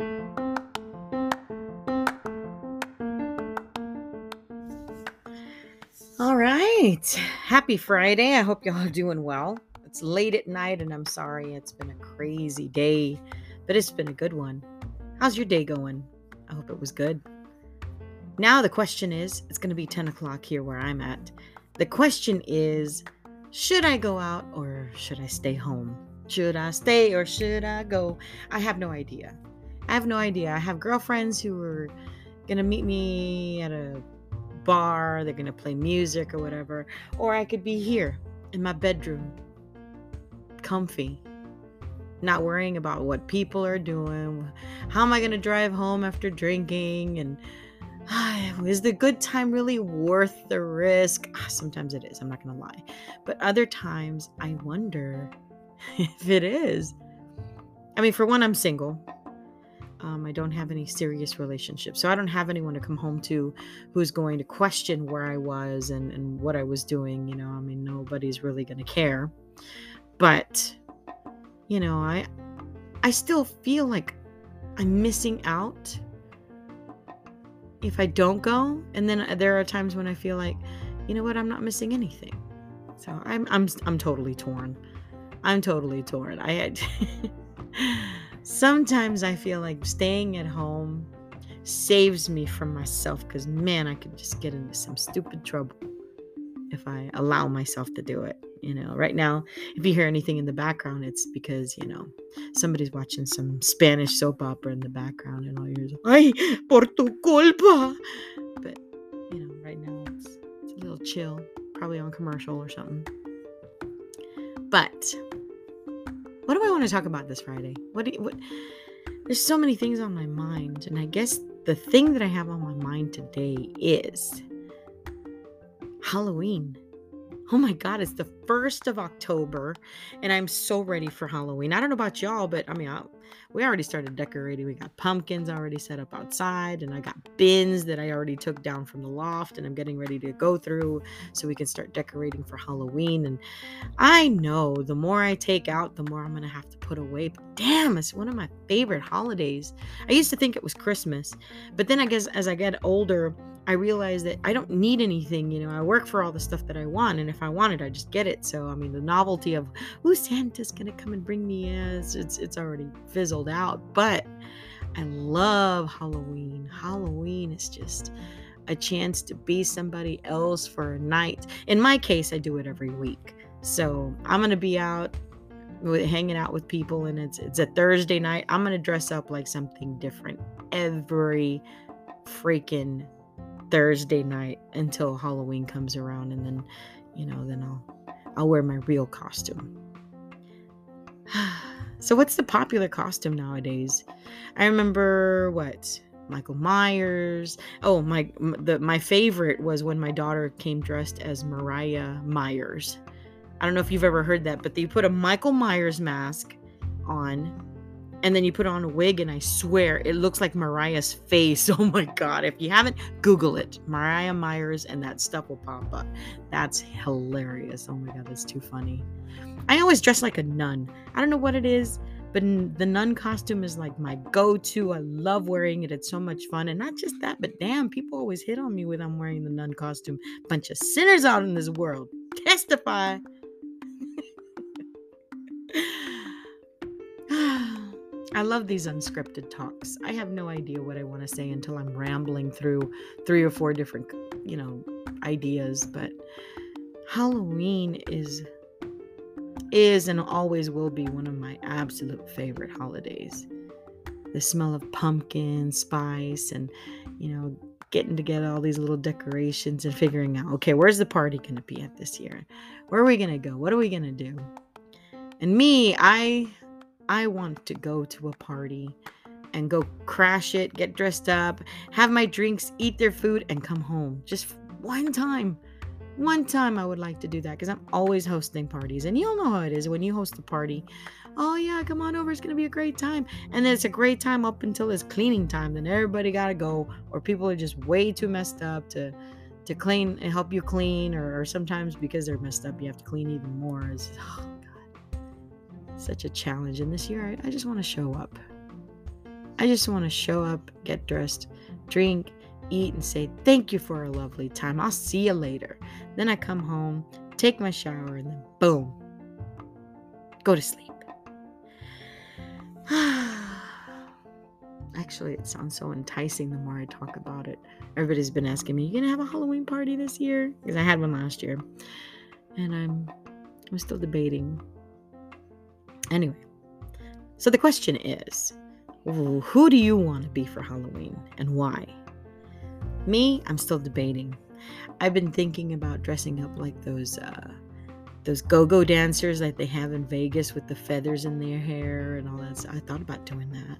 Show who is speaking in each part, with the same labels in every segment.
Speaker 1: All right. Happy Friday. I hope y'all are doing well. It's late at night and I'm sorry it's been a crazy day, but it's been a good one. How's your day going? I hope it was good. Now, the question is it's going to be 10 o'clock here where I'm at. The question is should I go out or should I stay home? Should I stay or should I go? I have no idea. I have no idea. I have girlfriends who are going to meet me at a bar, they're going to play music or whatever. Or I could be here in my bedroom, comfy, not worrying about what people are doing. How am I going to drive home after drinking? And is the good time really worth the risk? Ah, sometimes it is, I'm not going to lie. But other times I wonder if it is. I mean, for one, I'm single. Um, I don't have any serious relationships. So I don't have anyone to come home to who's going to question where I was and, and what I was doing. You know, I mean, nobody's really going to care. But, you know, I I still feel like I'm missing out if I don't go. And then uh, there are times when I feel like, you know what, I'm not missing anything. So I'm I'm I'm totally torn. I'm totally torn. I had sometimes I feel like staying at home saves me from myself because man, I could just get into some stupid trouble if I allow myself to do it. You know, right now, if you hear anything in the background, it's because, you know, somebody's watching some Spanish soap opera in the background and all yours, ay, por tu culpa. But, you know, right now it's, it's a little chill, probably on commercial or something. But what do I want to talk about this Friday? What, do what there's so many things on my mind, and I guess the thing that I have on my mind today is Halloween. Oh my God, it's the 1st of October, and I'm so ready for Halloween. I don't know about y'all, but I mean, I, we already started decorating. We got pumpkins already set up outside, and I got bins that I already took down from the loft, and I'm getting ready to go through so we can start decorating for Halloween. And I know the more I take out, the more I'm going to have to put away. But damn, it's one of my favorite holidays. I used to think it was Christmas, but then I guess as I get older, I realized that I don't need anything. You know, I work for all the stuff that I want, and if I want it, I just get it. So, I mean, the novelty of, "Ooh, Santa's gonna come and bring me," is it's it's already fizzled out. But I love Halloween. Halloween is just a chance to be somebody else for a night. In my case, I do it every week. So I'm gonna be out with, hanging out with people, and it's it's a Thursday night. I'm gonna dress up like something different every freaking Thursday night until Halloween comes around and then you know then I'll I'll wear my real costume. so what's the popular costume nowadays? I remember what Michael Myers. Oh, my the my favorite was when my daughter came dressed as Mariah Myers. I don't know if you've ever heard that, but they put a Michael Myers mask on and then you put on a wig and i swear it looks like mariah's face. Oh my god if you haven't google it. Mariah myers and that stuff will pop up. That's hilarious. Oh my god that's too funny. I always dress like a nun. I don't know what it is but the nun costume is like my go-to. I love wearing it. It's so much fun and not just that but damn people always hit on me when i'm wearing the nun costume. Bunch of sinners out in this world. Testify I love these unscripted talks. I have no idea what I want to say until I'm rambling through three or four different, you know, ideas, but Halloween is is and always will be one of my absolute favorite holidays. The smell of pumpkin spice and, you know, getting together all these little decorations and figuring out, okay, where's the party going to be at this year? Where are we going to go? What are we going to do? And me, I I want to go to a party and go crash it, get dressed up, have my drinks, eat their food, and come home. Just one time. One time I would like to do that because I'm always hosting parties. And you'll know how it is when you host a party. Oh, yeah, come on over. It's going to be a great time. And then it's a great time up until it's cleaning time. Then everybody got to go, or people are just way too messed up to to clean and help you clean or, or sometimes because they're messed up you have to clean even more it's, oh, such a challenge. And this year, I, I just want to show up. I just want to show up, get dressed, drink, eat, and say thank you for a lovely time. I'll see you later. Then I come home, take my shower, and then boom, go to sleep. Actually, it sounds so enticing the more I talk about it. Everybody's been asking me, "Are "You gonna have a Halloween party this year?" Because I had one last year, and I'm I'm still debating. Anyway, so the question is, who do you want to be for Halloween and why? Me, I'm still debating. I've been thinking about dressing up like those uh, those go-go dancers that they have in Vegas with the feathers in their hair and all that. So I thought about doing that.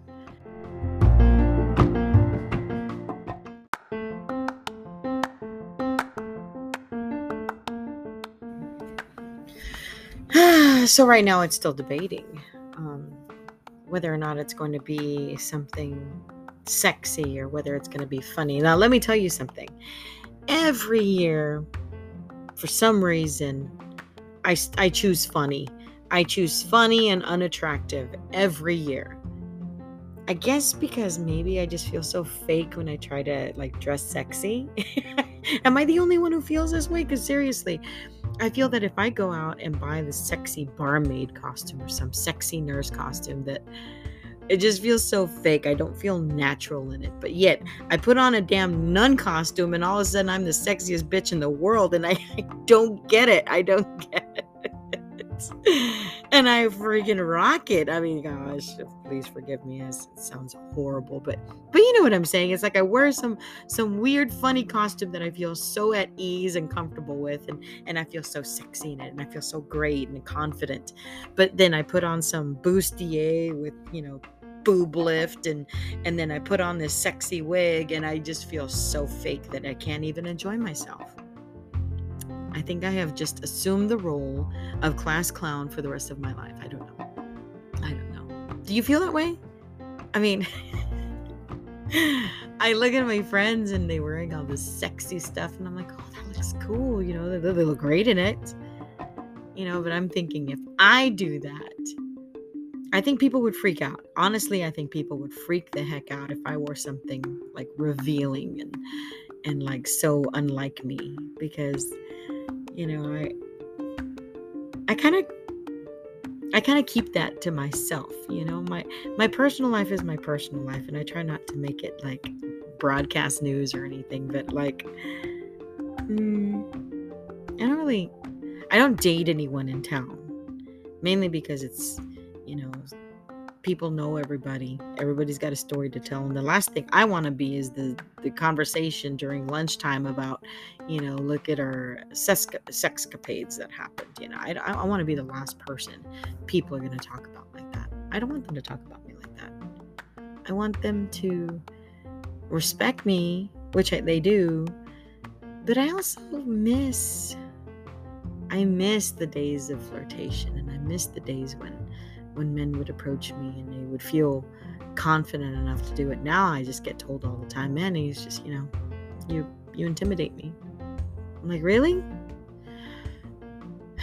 Speaker 1: So right now it's still debating um, whether or not it's going to be something sexy or whether it's going to be funny. Now, let me tell you something. Every year, for some reason, I, I choose funny. I choose funny and unattractive every year. I guess because maybe I just feel so fake when I try to like dress sexy. Am I the only one who feels this way? Because seriously, I feel that if I go out and buy the sexy barmaid costume or some sexy nurse costume, that it just feels so fake. I don't feel natural in it. But yet, I put on a damn nun costume, and all of a sudden, I'm the sexiest bitch in the world, and I, I don't get it. I don't get it. and I freaking rock it. I mean, gosh, please forgive me. It sounds horrible, but but you know what I'm saying. It's like I wear some some weird, funny costume that I feel so at ease and comfortable with, and and I feel so sexy in it, and I feel so great and confident. But then I put on some bustier with you know boob lift and and then I put on this sexy wig and I just feel so fake that I can't even enjoy myself. I think I have just assumed the role of class clown for the rest of my life. I don't know. I don't know. Do you feel that way? I mean, I look at my friends and they're wearing all this sexy stuff, and I'm like, oh, that looks cool. You know, they, they look great in it. You know, but I'm thinking if I do that, I think people would freak out. Honestly, I think people would freak the heck out if I wore something like revealing and and like so unlike me because you know, I I kind of I kind of keep that to myself, you know. My my personal life is my personal life and I try not to make it like broadcast news or anything, but like mm, I don't really I don't date anyone in town. Mainly because it's, you know, people know everybody. Everybody's got a story to tell. And the last thing I want to be is the the conversation during lunchtime about, you know, look at our sexcapades that happened. You know, I, I want to be the last person people are going to talk about like that. I don't want them to talk about me like that. I want them to respect me, which I, they do, but I also miss. I miss the days of flirtation and I miss the days when when men would approach me and they would feel confident enough to do it. Now I just get told all the time, man, he's just, you know, you you intimidate me. I'm like, really?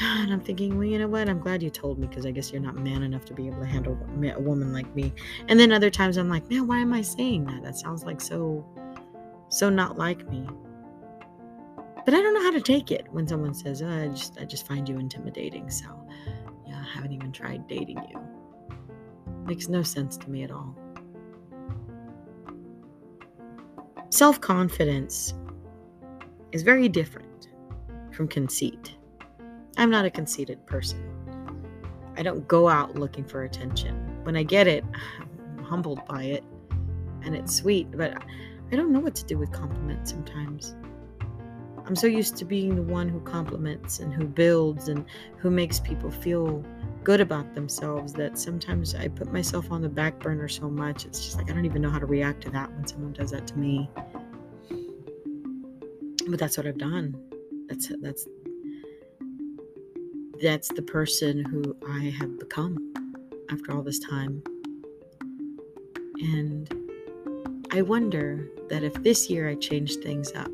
Speaker 1: And I'm thinking, well, you know what? I'm glad you told me because I guess you're not man enough to be able to handle a woman like me. And then other times I'm like, man, why am I saying that? That sounds like so, so not like me. But I don't know how to take it when someone says, oh, I just, I just find you intimidating. So haven't even tried dating you. Makes no sense to me at all. Self confidence is very different from conceit. I'm not a conceited person. I don't go out looking for attention. When I get it, I'm humbled by it and it's sweet, but I don't know what to do with compliments sometimes. I'm so used to being the one who compliments and who builds and who makes people feel good about themselves that sometimes I put myself on the back burner so much. It's just like I don't even know how to react to that when someone does that to me. But that's what I've done. That's that's that's the person who I have become after all this time. And I wonder that if this year I changed things up,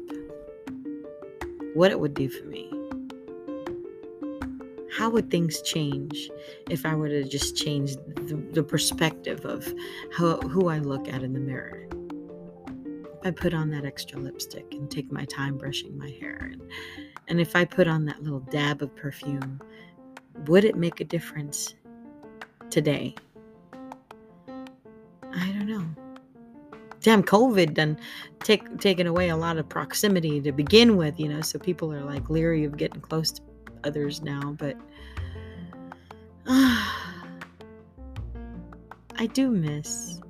Speaker 1: what it would do for me how would things change if I were to just change the, the perspective of how, who I look at in the mirror? If I put on that extra lipstick and take my time brushing my hair, and, and if I put on that little dab of perfume, would it make a difference today? I don't know. Damn, COVID done take taken away a lot of proximity to begin with, you know. So people are like leery of getting close to others now, but uh, I do miss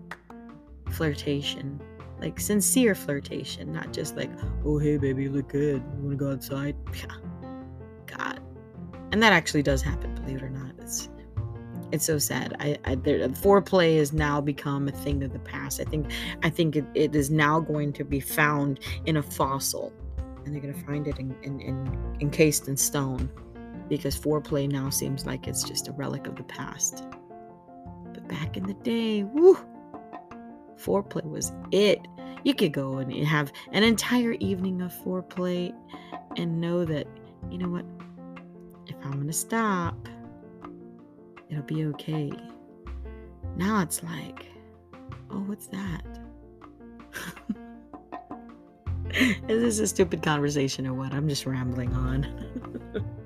Speaker 1: flirtation, like sincere flirtation, not just like, oh hey baby, you look good. You want to go outside? God, and that actually does happen, believe it or not. It's it's so sad. I, I there, foreplay has now become a thing of the past. I think I think it, it is now going to be found in a fossil, and they're going to find it in, in, in, encased in stone, because foreplay now seems like it's just a relic of the past. But back in the day, woo, foreplay was it. You could go and have an entire evening of foreplay, and know that you know what, if I'm going to stop It'll be okay. Now it's like, oh, what's that? Is this a stupid conversation or what? I'm just rambling on.